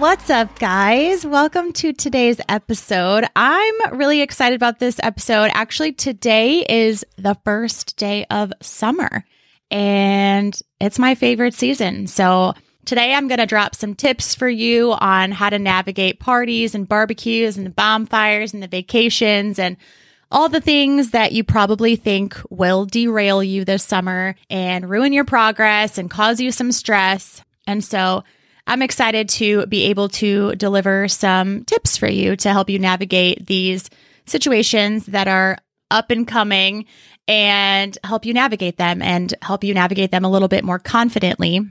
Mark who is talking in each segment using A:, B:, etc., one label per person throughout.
A: What's up, guys? Welcome to today's episode. I'm really excited about this episode. Actually, today is the first day of summer and it's my favorite season. So, today I'm going to drop some tips for you on how to navigate parties and barbecues and the bonfires and the vacations and all the things that you probably think will derail you this summer and ruin your progress and cause you some stress. And so, I'm excited to be able to deliver some tips for you to help you navigate these situations that are up and coming and help you navigate them and help you navigate them a little bit more confidently.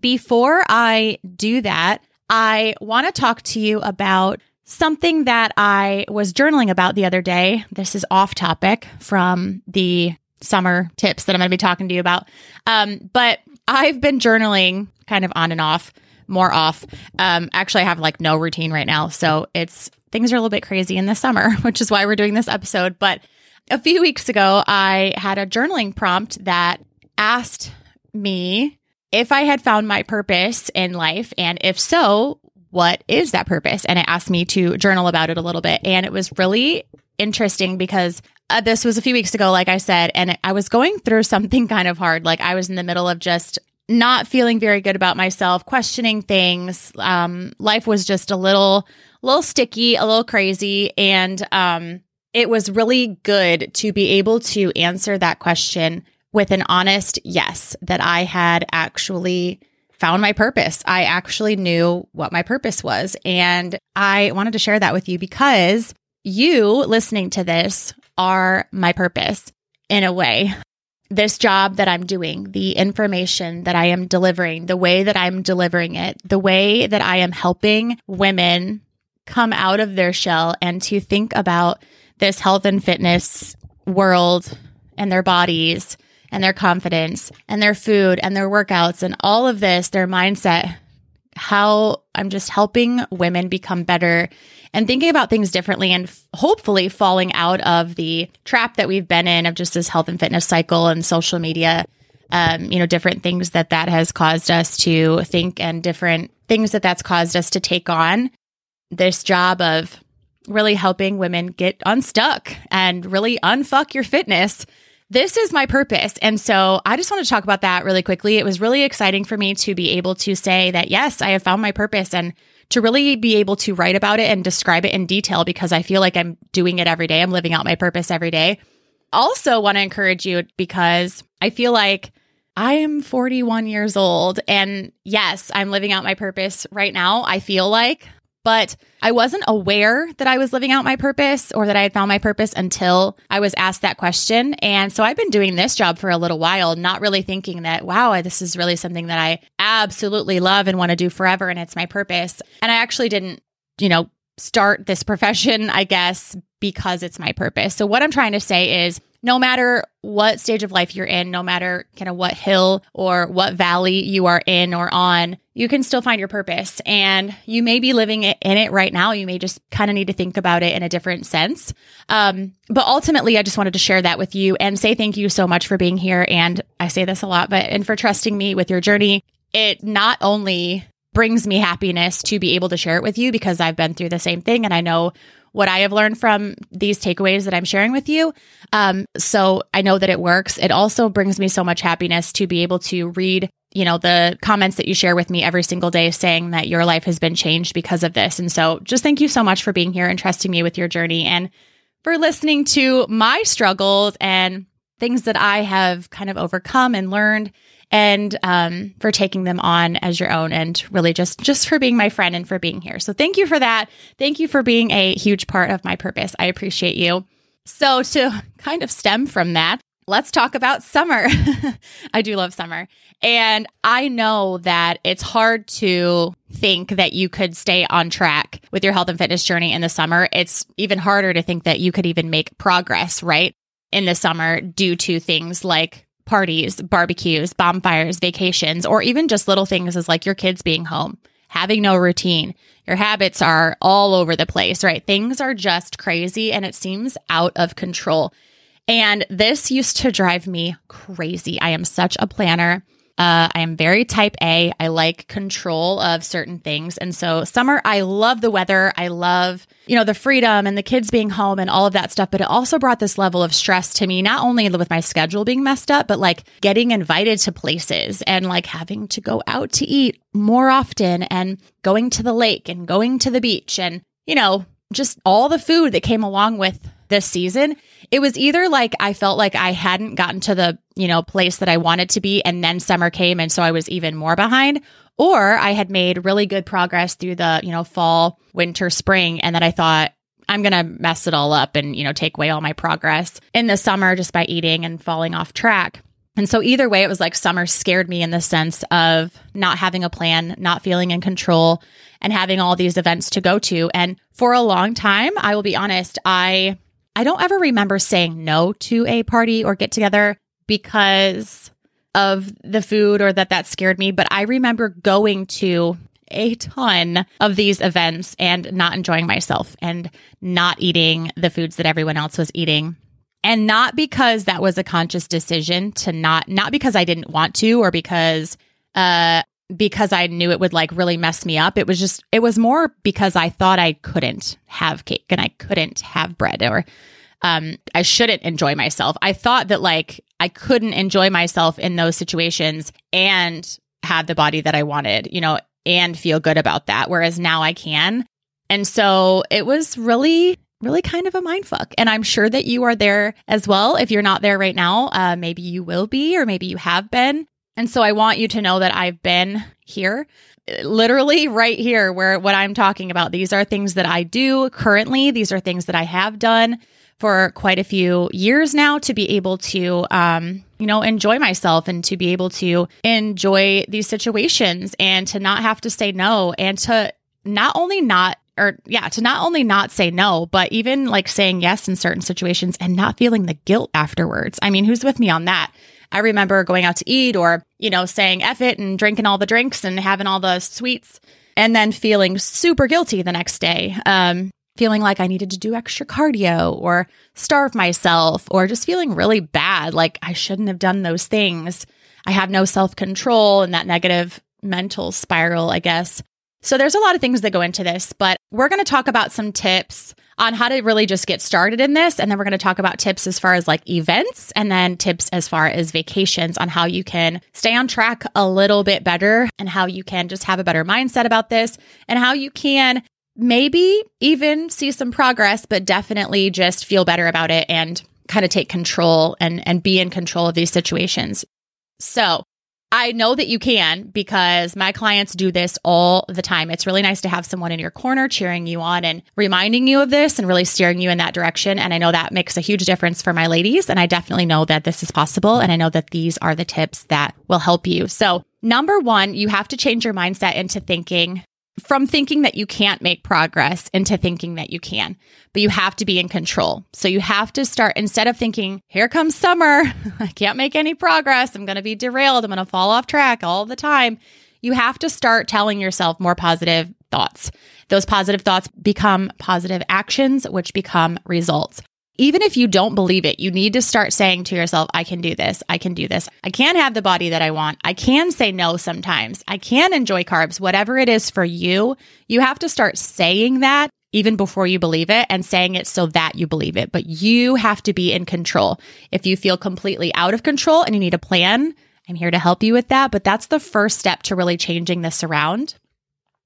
A: Before I do that, I want to talk to you about something that I was journaling about the other day. This is off topic from the summer tips that I'm going to be talking to you about. Um, but I've been journaling kind of on and off more off. Um, actually, I have like no routine right now. So it's things are a little bit crazy in the summer, which is why we're doing this episode. But a few weeks ago, I had a journaling prompt that asked me if I had found my purpose in life. And if so, what is that purpose? And it asked me to journal about it a little bit. And it was really interesting because uh, this was a few weeks ago, like I said, and I was going through something kind of hard. Like I was in the middle of just not feeling very good about myself, questioning things. Um, life was just a little, little sticky, a little crazy, and um, it was really good to be able to answer that question with an honest yes that I had actually found my purpose. I actually knew what my purpose was, and I wanted to share that with you because you listening to this are my purpose in a way this job that I'm doing, the information that I am delivering, the way that I'm delivering it, the way that I am helping women come out of their shell and to think about this health and fitness world and their bodies and their confidence and their food and their workouts and all of this, their mindset, how I'm just helping women become better and thinking about things differently and f- hopefully falling out of the trap that we've been in of just this health and fitness cycle and social media um, you know different things that that has caused us to think and different things that that's caused us to take on. This job of really helping women get unstuck and really unfuck your fitness this is my purpose. And so I just want to talk about that really quickly. It was really exciting for me to be able to say that, yes, I have found my purpose and to really be able to write about it and describe it in detail because I feel like I'm doing it every day. I'm living out my purpose every day. Also, want to encourage you because I feel like I am 41 years old. And yes, I'm living out my purpose right now. I feel like but I wasn't aware that I was living out my purpose or that I had found my purpose until I was asked that question. And so I've been doing this job for a little while, not really thinking that, wow, this is really something that I absolutely love and want to do forever. And it's my purpose. And I actually didn't, you know, start this profession, I guess, because it's my purpose. So what I'm trying to say is no matter what stage of life you're in, no matter kind of what hill or what valley you are in or on, you can still find your purpose. And you may be living in it right now. You may just kind of need to think about it in a different sense. Um, but ultimately, I just wanted to share that with you and say thank you so much for being here. And I say this a lot, but and for trusting me with your journey. It not only brings me happiness to be able to share it with you because I've been through the same thing and I know what I have learned from these takeaways that I'm sharing with you. Um, so I know that it works. It also brings me so much happiness to be able to read, you know, the comments that you share with me every single day saying that your life has been changed because of this. And so just thank you so much for being here and trusting me with your journey and for listening to my struggles and things that I have kind of overcome and learned and um, for taking them on as your own and really just just for being my friend and for being here. So thank you for that. Thank you for being a huge part of my purpose. I appreciate you. So to kind of stem from that let's talk about summer. I do love summer. And i know that it's hard to think that you could stay on track with your health and fitness journey in the summer, it's even harder to think that you could even make progress, right? In the summer due to things like parties, barbecues, bonfires, vacations, or even just little things as like your kids being home, having no routine. Your habits are all over the place, right? Things are just crazy and it seems out of control. And this used to drive me crazy. I am such a planner. Uh, I am very type A. I like control of certain things. And so, summer, I love the weather. I love, you know, the freedom and the kids being home and all of that stuff. But it also brought this level of stress to me, not only with my schedule being messed up, but like getting invited to places and like having to go out to eat more often and going to the lake and going to the beach and, you know, just all the food that came along with this season, it was either like I felt like I hadn't gotten to the, you know, place that I wanted to be and then summer came and so I was even more behind, or I had made really good progress through the, you know, fall, winter, spring and then I thought I'm going to mess it all up and, you know, take away all my progress in the summer just by eating and falling off track. And so either way, it was like summer scared me in the sense of not having a plan, not feeling in control, and having all these events to go to. And for a long time, I will be honest, I I don't ever remember saying no to a party or get together because of the food or that that scared me, but I remember going to a ton of these events and not enjoying myself and not eating the foods that everyone else was eating. And not because that was a conscious decision to not, not because I didn't want to or because, uh, because I knew it would like really mess me up. It was just, it was more because I thought I couldn't have cake and I couldn't have bread or um, I shouldn't enjoy myself. I thought that like I couldn't enjoy myself in those situations and have the body that I wanted, you know, and feel good about that. Whereas now I can. And so it was really, really kind of a mind fuck. And I'm sure that you are there as well. If you're not there right now, uh, maybe you will be, or maybe you have been. And so I want you to know that I've been here literally right here where what I'm talking about. These are things that I do currently. These are things that I have done for quite a few years now to be able to, um, you know, enjoy myself and to be able to enjoy these situations and to not have to say no and to not only not or yeah, to not only not say no, but even like saying yes in certain situations and not feeling the guilt afterwards. I mean, who's with me on that? I remember going out to eat or, you know, saying F it and drinking all the drinks and having all the sweets and then feeling super guilty the next day. Um, feeling like I needed to do extra cardio or starve myself or just feeling really bad, like I shouldn't have done those things. I have no self control and that negative mental spiral, I guess. So there's a lot of things that go into this, but we're going to talk about some tips on how to really just get started in this. And then we're going to talk about tips as far as like events and then tips as far as vacations on how you can stay on track a little bit better and how you can just have a better mindset about this and how you can maybe even see some progress, but definitely just feel better about it and kind of take control and, and be in control of these situations. So I know that you can because my clients do this all the time. It's really nice to have someone in your corner cheering you on and reminding you of this and really steering you in that direction. And I know that makes a huge difference for my ladies. And I definitely know that this is possible. And I know that these are the tips that will help you. So, number one, you have to change your mindset into thinking from thinking that you can't make progress into thinking that you can, but you have to be in control. So you have to start instead of thinking, here comes summer, I can't make any progress, I'm going to be derailed, I'm going to fall off track all the time. You have to start telling yourself more positive thoughts. Those positive thoughts become positive actions, which become results even if you don't believe it, you need to start saying to yourself, I can do this. I can do this. I can have the body that I want. I can say no sometimes. I can enjoy carbs, whatever it is for you. You have to start saying that even before you believe it and saying it so that you believe it. But you have to be in control. If you feel completely out of control and you need a plan, I'm here to help you with that. But that's the first step to really changing this around.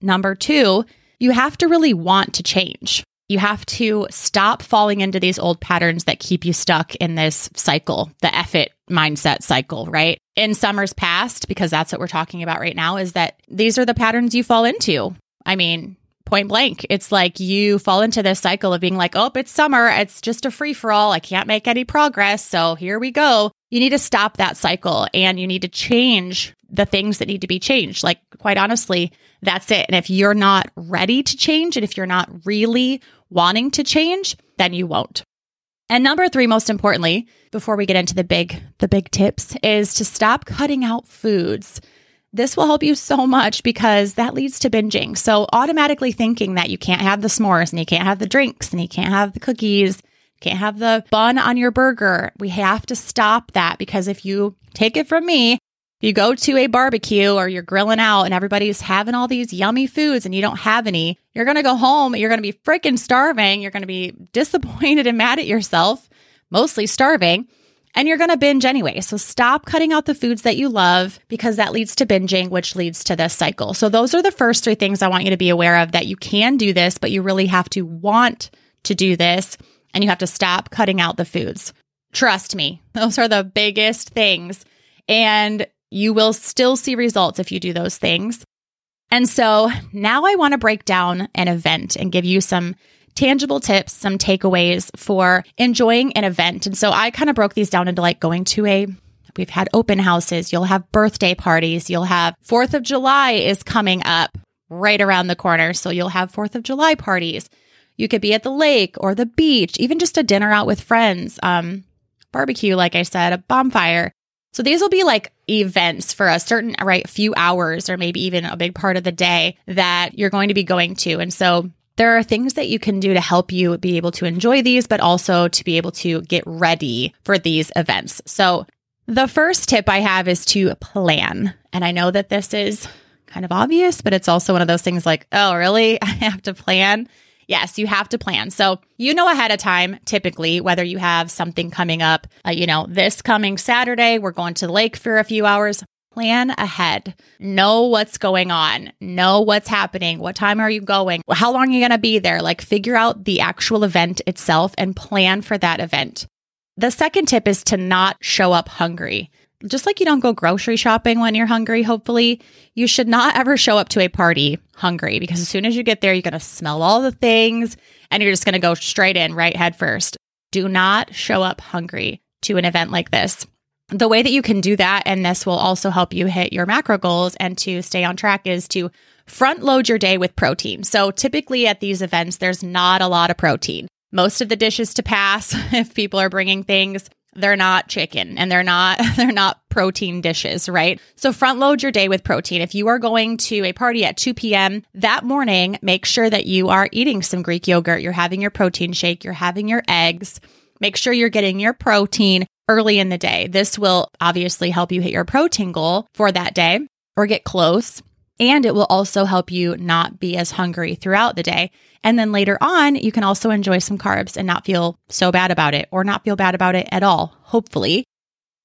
A: Number two, you have to really want to change. You have to stop falling into these old patterns that keep you stuck in this cycle, the F it mindset cycle, right? In summers past, because that's what we're talking about right now, is that these are the patterns you fall into. I mean, point blank, it's like you fall into this cycle of being like, oh, it's summer. It's just a free for all. I can't make any progress. So here we go. You need to stop that cycle and you need to change the things that need to be changed, like quite honestly, that's it. And if you're not ready to change and if you're not really wanting to change, then you won't. And number 3 most importantly, before we get into the big the big tips is to stop cutting out foods. This will help you so much because that leads to binging. So automatically thinking that you can't have the s'mores and you can't have the drinks and you can't have the cookies, can't have the bun on your burger. We have to stop that because if you take it from me, you go to a barbecue or you're grilling out and everybody's having all these yummy foods and you don't have any, you're going to go home. You're going to be freaking starving. You're going to be disappointed and mad at yourself, mostly starving, and you're going to binge anyway. So stop cutting out the foods that you love because that leads to binging, which leads to this cycle. So those are the first three things I want you to be aware of that you can do this, but you really have to want to do this and you have to stop cutting out the foods. Trust me, those are the biggest things. And you will still see results if you do those things. And so now I want to break down an event and give you some tangible tips, some takeaways for enjoying an event. And so I kind of broke these down into like going to a We've had open houses. You'll have birthday parties. You'll have 4th of July is coming up right around the corner. So you'll have 4th of July parties. You could be at the lake or the beach, even just a dinner out with friends, um, barbecue, like I said, a bonfire. So these will be like events for a certain right few hours or maybe even a big part of the day that you're going to be going to. And so there are things that you can do to help you be able to enjoy these, but also to be able to get ready for these events. So the first tip I have is to plan. And I know that this is kind of obvious, but it's also one of those things like, oh, really? I have to plan. Yes, you have to plan. So you know ahead of time, typically, whether you have something coming up, uh, you know, this coming Saturday, we're going to the lake for a few hours. Plan ahead. Know what's going on. Know what's happening. What time are you going? How long are you going to be there? Like figure out the actual event itself and plan for that event. The second tip is to not show up hungry just like you don't go grocery shopping when you're hungry, hopefully, you should not ever show up to a party hungry because as soon as you get there, you're going to smell all the things and you're just going to go straight in, right head first. Do not show up hungry to an event like this. The way that you can do that, and this will also help you hit your macro goals and to stay on track, is to front load your day with protein. So typically at these events, there's not a lot of protein. Most of the dishes to pass, if people are bringing things, they're not chicken and they're not they're not protein dishes, right? So front load your day with protein. If you are going to a party at 2 p.m. that morning, make sure that you are eating some Greek yogurt, you're having your protein shake, you're having your eggs. Make sure you're getting your protein early in the day. This will obviously help you hit your protein goal for that day or get close. And it will also help you not be as hungry throughout the day. And then later on, you can also enjoy some carbs and not feel so bad about it or not feel bad about it at all, hopefully.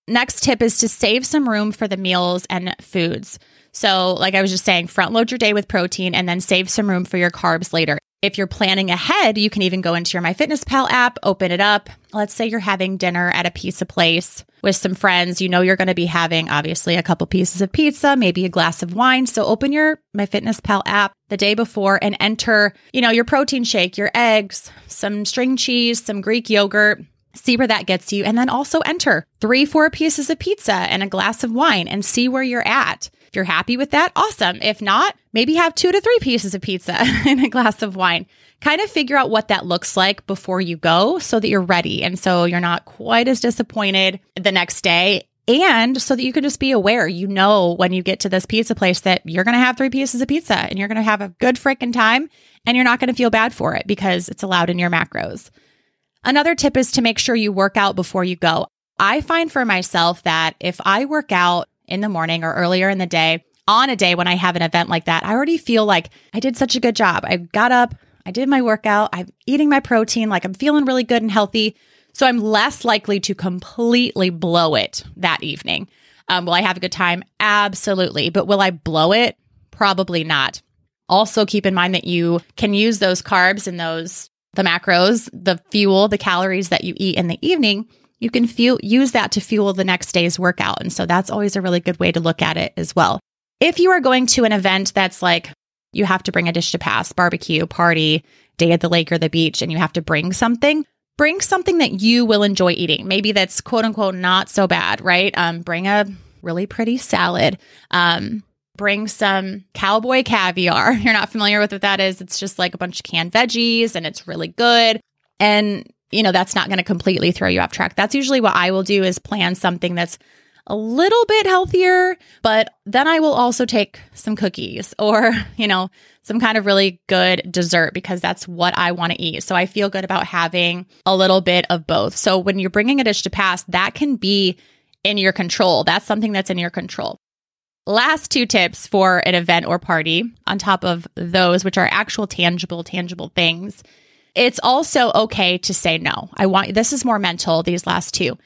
A: Next tip is to save some room for the meals and foods. So, like I was just saying, front load your day with protein and then save some room for your carbs later. If you're planning ahead, you can even go into your MyFitnessPal app, open it up. Let's say you're having dinner at a pizza place with some friends. You know you're going to be having obviously a couple pieces of pizza, maybe a glass of wine. So open your MyFitnessPal app the day before and enter, you know, your protein shake, your eggs, some string cheese, some Greek yogurt. See where that gets you. And then also enter three, four pieces of pizza and a glass of wine and see where you're at. If you're happy with that, awesome. If not, maybe have two to three pieces of pizza and a glass of wine. Kind of figure out what that looks like before you go so that you're ready. And so you're not quite as disappointed the next day. And so that you can just be aware, you know, when you get to this pizza place that you're going to have three pieces of pizza and you're going to have a good freaking time and you're not going to feel bad for it because it's allowed in your macros. Another tip is to make sure you work out before you go. I find for myself that if I work out in the morning or earlier in the day on a day when I have an event like that, I already feel like I did such a good job. I got up, I did my workout, I'm eating my protein, like I'm feeling really good and healthy. So I'm less likely to completely blow it that evening. Um, will I have a good time? Absolutely. But will I blow it? Probably not. Also, keep in mind that you can use those carbs and those, the macros, the fuel, the calories that you eat in the evening you can fuel, use that to fuel the next day's workout. And so that's always a really good way to look at it as well. If you are going to an event that's like you have to bring a dish to pass, barbecue, party, day at the lake or the beach, and you have to bring something, bring something that you will enjoy eating. Maybe that's quote unquote not so bad, right? Um, bring a really pretty salad. Um, bring some cowboy caviar. You're not familiar with what that is. It's just like a bunch of canned veggies and it's really good. And, you know, that's not going to completely throw you off track. That's usually what I will do is plan something that's a little bit healthier, but then I will also take some cookies or, you know, some kind of really good dessert because that's what I want to eat. So I feel good about having a little bit of both. So when you're bringing a dish to pass, that can be in your control. That's something that's in your control. Last two tips for an event or party, on top of those, which are actual tangible, tangible things. It's also okay to say no. I want this is more mental, these last two.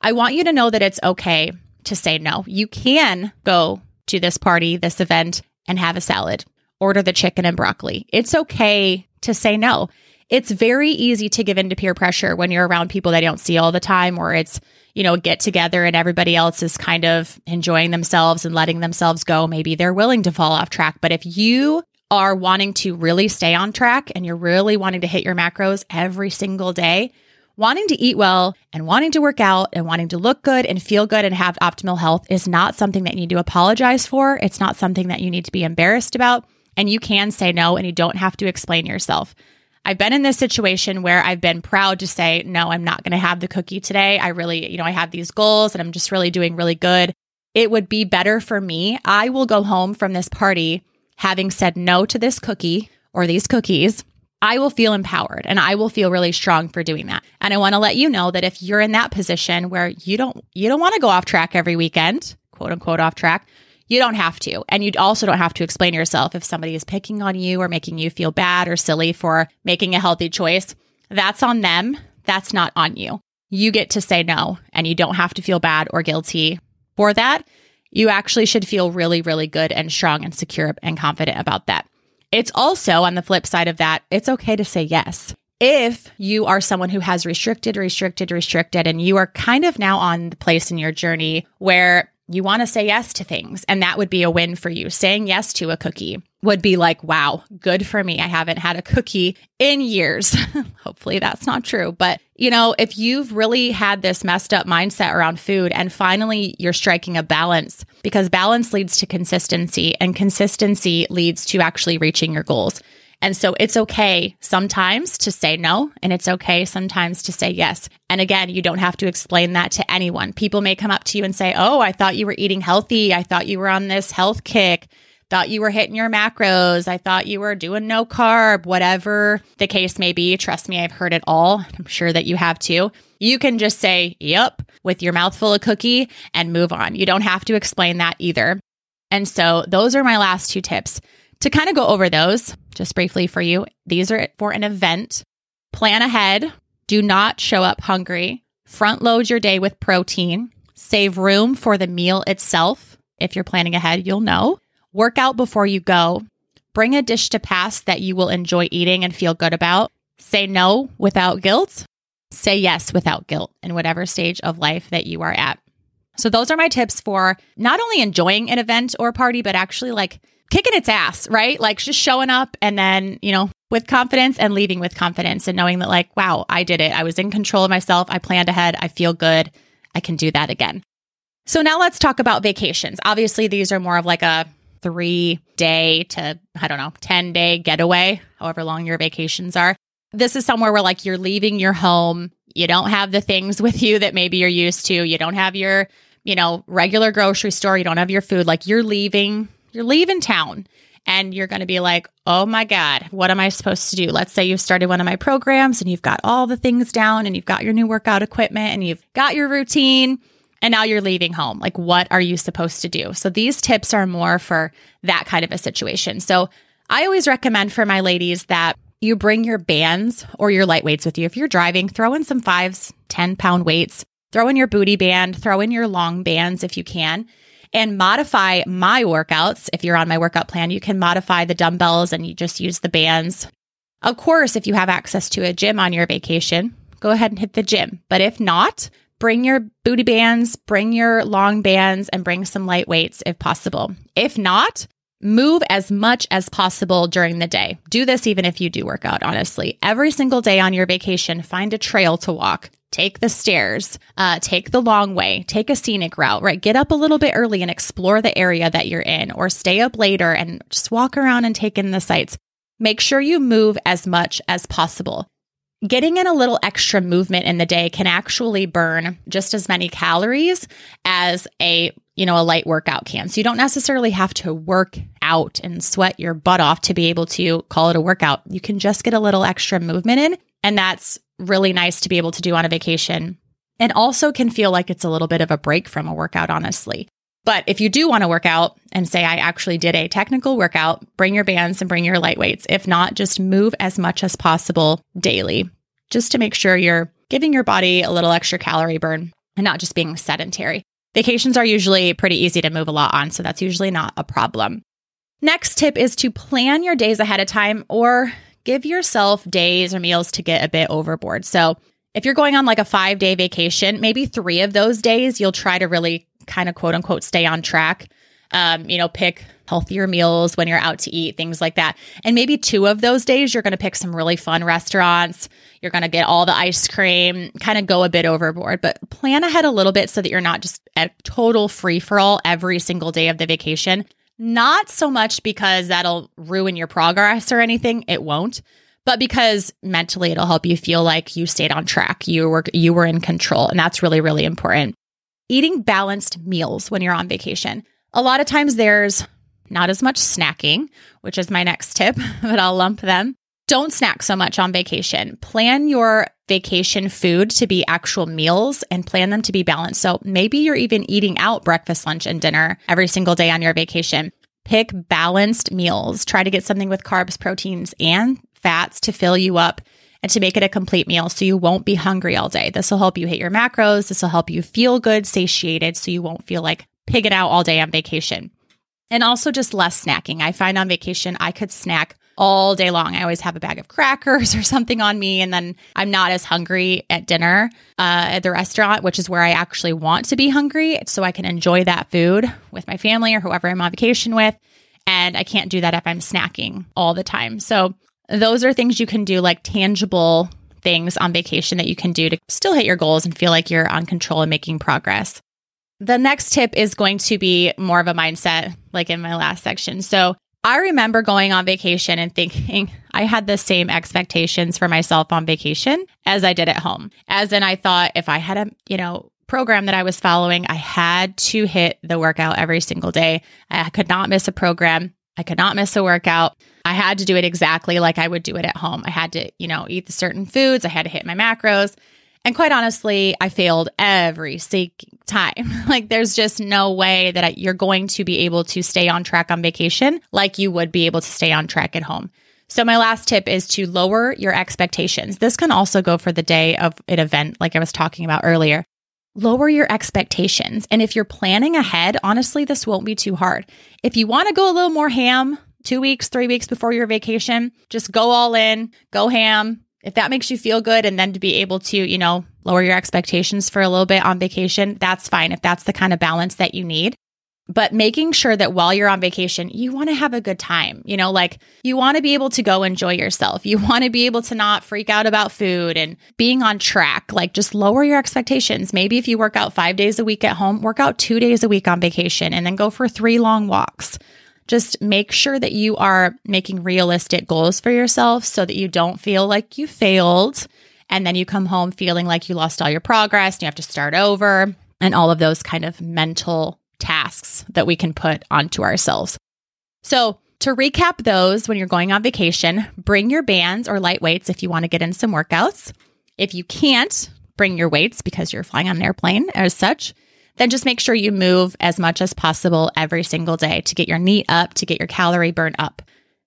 A: I want you to know that it's okay to say no. You can go to this party, this event, and have a salad, order the chicken and broccoli. It's okay to say no. It's very easy to give in to peer pressure when you're around people that you don't see all the time, or it's, you know, get together and everybody else is kind of enjoying themselves and letting themselves go. Maybe they're willing to fall off track. But if you are wanting to really stay on track and you're really wanting to hit your macros every single day, wanting to eat well and wanting to work out and wanting to look good and feel good and have optimal health is not something that you need to apologize for. It's not something that you need to be embarrassed about. And you can say no and you don't have to explain yourself. I've been in this situation where I've been proud to say, no, I'm not going to have the cookie today. I really, you know, I have these goals and I'm just really doing really good. It would be better for me. I will go home from this party having said no to this cookie or these cookies I will feel empowered and I will feel really strong for doing that. And I want to let you know that if you're in that position where you don't you don't want to go off track every weekend, quote unquote off track, you don't have to. And you also don't have to explain yourself if somebody is picking on you or making you feel bad or silly for making a healthy choice. That's on them. That's not on you. You get to say no and you don't have to feel bad or guilty for that. You actually should feel really, really good and strong and secure and confident about that. It's also on the flip side of that, it's okay to say yes. If you are someone who has restricted, restricted, restricted, and you are kind of now on the place in your journey where you want to say yes to things, and that would be a win for you. Saying yes to a cookie would be like, wow, good for me. I haven't had a cookie in years. Hopefully that's not true. But, you know, if you've really had this messed up mindset around food and finally you're striking a balance, because balance leads to consistency and consistency leads to actually reaching your goals. And so it's okay sometimes to say no, and it's okay sometimes to say yes. And again, you don't have to explain that to anyone. People may come up to you and say, Oh, I thought you were eating healthy. I thought you were on this health kick thought you were hitting your macros. I thought you were doing no carb, whatever the case may be. Trust me, I've heard it all. I'm sure that you have too. You can just say, yep, with your mouth full of cookie and move on. You don't have to explain that either. And so those are my last two tips. To kind of go over those just briefly for you, these are for an event. Plan ahead. Do not show up hungry. Front load your day with protein. Save room for the meal itself. If you're planning ahead, you'll know. Work out before you go. Bring a dish to pass that you will enjoy eating and feel good about. Say no without guilt. Say yes without guilt in whatever stage of life that you are at. So, those are my tips for not only enjoying an event or party, but actually like kicking its ass, right? Like just showing up and then, you know, with confidence and leaving with confidence and knowing that, like, wow, I did it. I was in control of myself. I planned ahead. I feel good. I can do that again. So, now let's talk about vacations. Obviously, these are more of like a three day to, I don't know, 10 day getaway, however long your vacations are. This is somewhere where like you're leaving your home. You don't have the things with you that maybe you're used to. You don't have your, you know, regular grocery store. You don't have your food. Like you're leaving, you're leaving town and you're going to be like, oh my God, what am I supposed to do? Let's say you've started one of my programs and you've got all the things down and you've got your new workout equipment and you've got your routine and now you're leaving home. Like, what are you supposed to do? So, these tips are more for that kind of a situation. So, I always recommend for my ladies that you bring your bands or your light weights with you. If you're driving, throw in some fives, 10 pound weights, throw in your booty band, throw in your long bands if you can, and modify my workouts. If you're on my workout plan, you can modify the dumbbells and you just use the bands. Of course, if you have access to a gym on your vacation, go ahead and hit the gym. But if not, bring your booty bands, bring your long bands, and bring some light weights if possible. If not, move as much as possible during the day. Do this even if you do work out, honestly. Every single day on your vacation, find a trail to walk. take the stairs, uh, take the long way, take a scenic route, right? Get up a little bit early and explore the area that you're in, or stay up later and just walk around and take in the sights. Make sure you move as much as possible. Getting in a little extra movement in the day can actually burn just as many calories as a you know, a light workout can. So you don't necessarily have to work out and sweat your butt off to be able to call it a workout. You can just get a little extra movement in. And that's really nice to be able to do on a vacation. And also can feel like it's a little bit of a break from a workout, honestly. But if you do want to work out and say, I actually did a technical workout, bring your bands and bring your light weights. If not, just move as much as possible daily, just to make sure you're giving your body a little extra calorie burn and not just being sedentary. Vacations are usually pretty easy to move a lot on, so that's usually not a problem. Next tip is to plan your days ahead of time or give yourself days or meals to get a bit overboard. So, if you're going on like a five day vacation, maybe three of those days you'll try to really kind of quote unquote stay on track. Um, you know, pick healthier meals when you're out to eat, things like that. And maybe two of those days, you're going to pick some really fun restaurants. You're going to get all the ice cream, kind of go a bit overboard, but plan ahead a little bit so that you're not just at total free for all every single day of the vacation. Not so much because that'll ruin your progress or anything, it won't, but because mentally it'll help you feel like you stayed on track, you were you were in control, and that's really really important. Eating balanced meals when you're on vacation. A lot of times there's not as much snacking, which is my next tip, but I'll lump them. Don't snack so much on vacation. Plan your vacation food to be actual meals and plan them to be balanced. So maybe you're even eating out breakfast, lunch, and dinner every single day on your vacation. Pick balanced meals. Try to get something with carbs, proteins, and fats to fill you up and to make it a complete meal so you won't be hungry all day. This will help you hit your macros. This will help you feel good, satiated, so you won't feel like pigging out all day on vacation. And also just less snacking. I find on vacation, I could snack all day long. I always have a bag of crackers or something on me. And then I'm not as hungry at dinner uh, at the restaurant, which is where I actually want to be hungry. So I can enjoy that food with my family or whoever I'm on vacation with. And I can't do that if I'm snacking all the time. So those are things you can do, like tangible things on vacation that you can do to still hit your goals and feel like you're on control and making progress. The next tip is going to be more of a mindset, like in my last section. So I remember going on vacation and thinking I had the same expectations for myself on vacation as I did at home. As in, I thought if I had a, you know, program that I was following, I had to hit the workout every single day. I could not miss a program. I could not miss a workout. I had to do it exactly like I would do it at home. I had to, you know, eat the certain foods. I had to hit my macros. And quite honestly, I failed every single time. like there's just no way that you're going to be able to stay on track on vacation like you would be able to stay on track at home. So my last tip is to lower your expectations. This can also go for the day of an event like I was talking about earlier. Lower your expectations. And if you're planning ahead, honestly, this won't be too hard. If you want to go a little more ham, two weeks, three weeks before your vacation, just go all in, go ham, if that makes you feel good and then to be able to, you know, lower your expectations for a little bit on vacation, that's fine if that's the kind of balance that you need. But making sure that while you're on vacation, you want to have a good time. You know, like you want to be able to go enjoy yourself. You want to be able to not freak out about food and being on track. Like just lower your expectations. Maybe if you work out five days a week at home, work out two days a week on vacation and then go for three long walks just make sure that you are making realistic goals for yourself so that you don't feel like you failed and then you come home feeling like you lost all your progress and you have to start over and all of those kind of mental tasks that we can put onto ourselves. So, to recap those when you're going on vacation, bring your bands or light weights if you want to get in some workouts. If you can't, bring your weights because you're flying on an airplane as such then just make sure you move as much as possible every single day to get your NEAT up, to get your calorie burn up.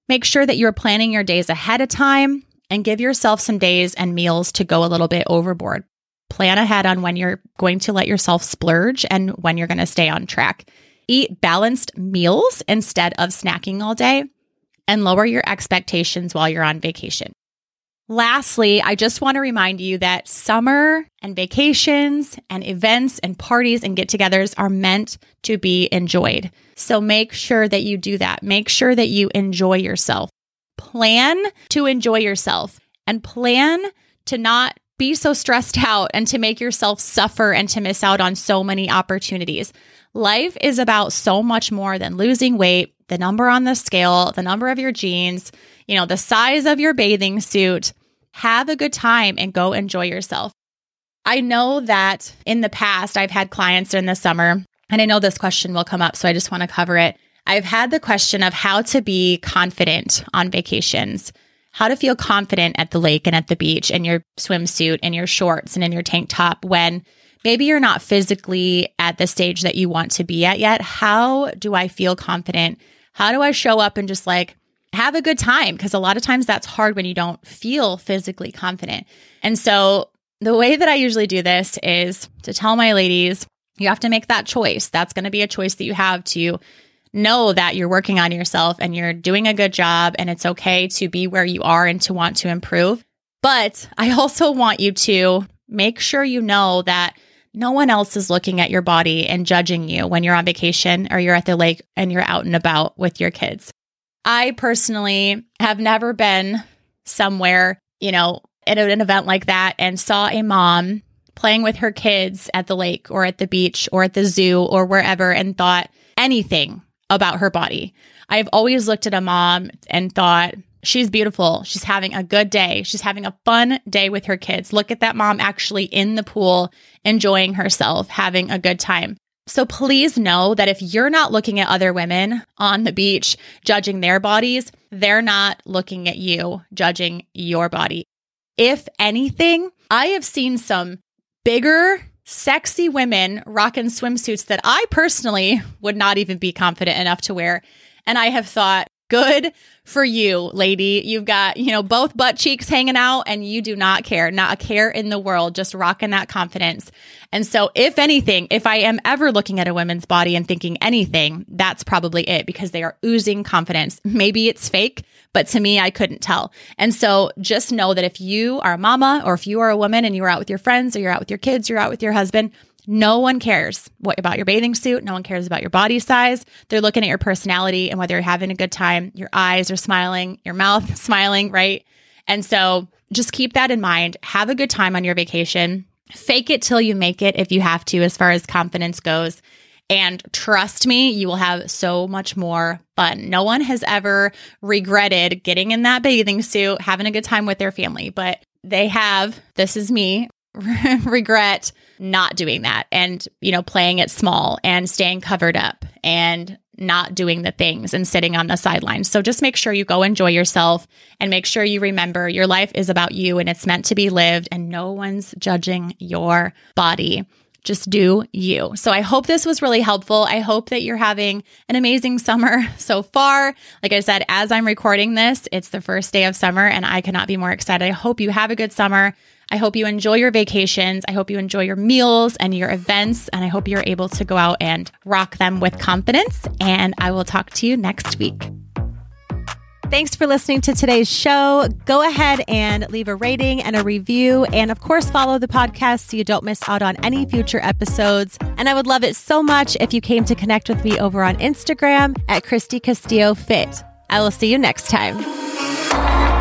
A: Make sure that you're planning your days ahead of time and give yourself some days and meals to go a little bit overboard. Plan ahead on when you're going to let yourself splurge and when you're going to stay on track. Eat balanced meals instead of snacking all day and lower your expectations while you're on vacation. Lastly, I just want to remind you that summer and vacations and events and parties and get togethers are meant to be enjoyed. So make sure that you do that. Make sure that you enjoy yourself. Plan to enjoy yourself and plan to not be so stressed out and to make yourself suffer and to miss out on so many opportunities. Life is about so much more than losing weight, the number on the scale, the number of your jeans, you know, the size of your bathing suit. Have a good time and go enjoy yourself. I know that in the past, I've had clients in the summer, and I know this question will come up, so I just want to cover it. I've had the question of how to be confident on vacations, how to feel confident at the lake and at the beach in your swimsuit and your shorts and in your tank top when maybe you're not physically at the stage that you want to be at yet. How do I feel confident? How do I show up and just like have a good time? Because a lot of times that's hard when you don't feel physically confident. And so the way that I usually do this is to tell my ladies, you have to make that choice. That's going to be a choice that you have to know that you're working on yourself and you're doing a good job and it's okay to be where you are and to want to improve. But I also want you to make sure you know that no one else is looking at your body and judging you when you're on vacation or you're at the lake and you're out and about with your kids. I personally have never been somewhere, you know, at an event like that and saw a mom playing with her kids at the lake or at the beach or at the zoo or wherever and thought anything about her body. I've always looked at a mom and thought, she's beautiful. She's having a good day. She's having a fun day with her kids. Look at that mom actually in the pool, enjoying herself, having a good time. So please know that if you're not looking at other women on the beach, judging their bodies, they're not looking at you, judging your body. If anything, I have seen some bigger, sexy women rocking swimsuits that I personally would not even be confident enough to wear. And I have thought, good for you, lady. You've got, you know, both butt cheeks hanging out and you do not care, not a care in the world, just rocking that confidence. And so, if anything, if I am ever looking at a woman's body and thinking anything, that's probably it because they are oozing confidence. Maybe it's fake, but to me, I couldn't tell. And so, just know that if you are a mama or if you are a woman and you are out with your friends or you're out with your kids, you're out with your husband, no one cares what about your bathing suit. No one cares about your body size. They're looking at your personality and whether you're having a good time. Your eyes are smiling, your mouth smiling, right? And so just keep that in mind. Have a good time on your vacation. Fake it till you make it if you have to, as far as confidence goes. And trust me, you will have so much more fun. No one has ever regretted getting in that bathing suit, having a good time with their family, but they have, this is me, regret not doing that and, you know, playing it small and staying covered up and not doing the things and sitting on the sidelines. So just make sure you go enjoy yourself and make sure you remember your life is about you and it's meant to be lived and no one's judging your body. Just do you. So I hope this was really helpful. I hope that you're having an amazing summer so far. Like I said, as I'm recording this, it's the first day of summer and I cannot be more excited. I hope you have a good summer. I hope you enjoy your vacations. I hope you enjoy your meals and your events. And I hope you're able to go out and rock them with confidence. And I will talk to you next week. Thanks for listening to today's show. Go ahead and leave a rating and a review. And of course, follow the podcast so you don't miss out on any future episodes. And I would love it so much if you came to connect with me over on Instagram at Kristy Castillo Fit. I will see you next time.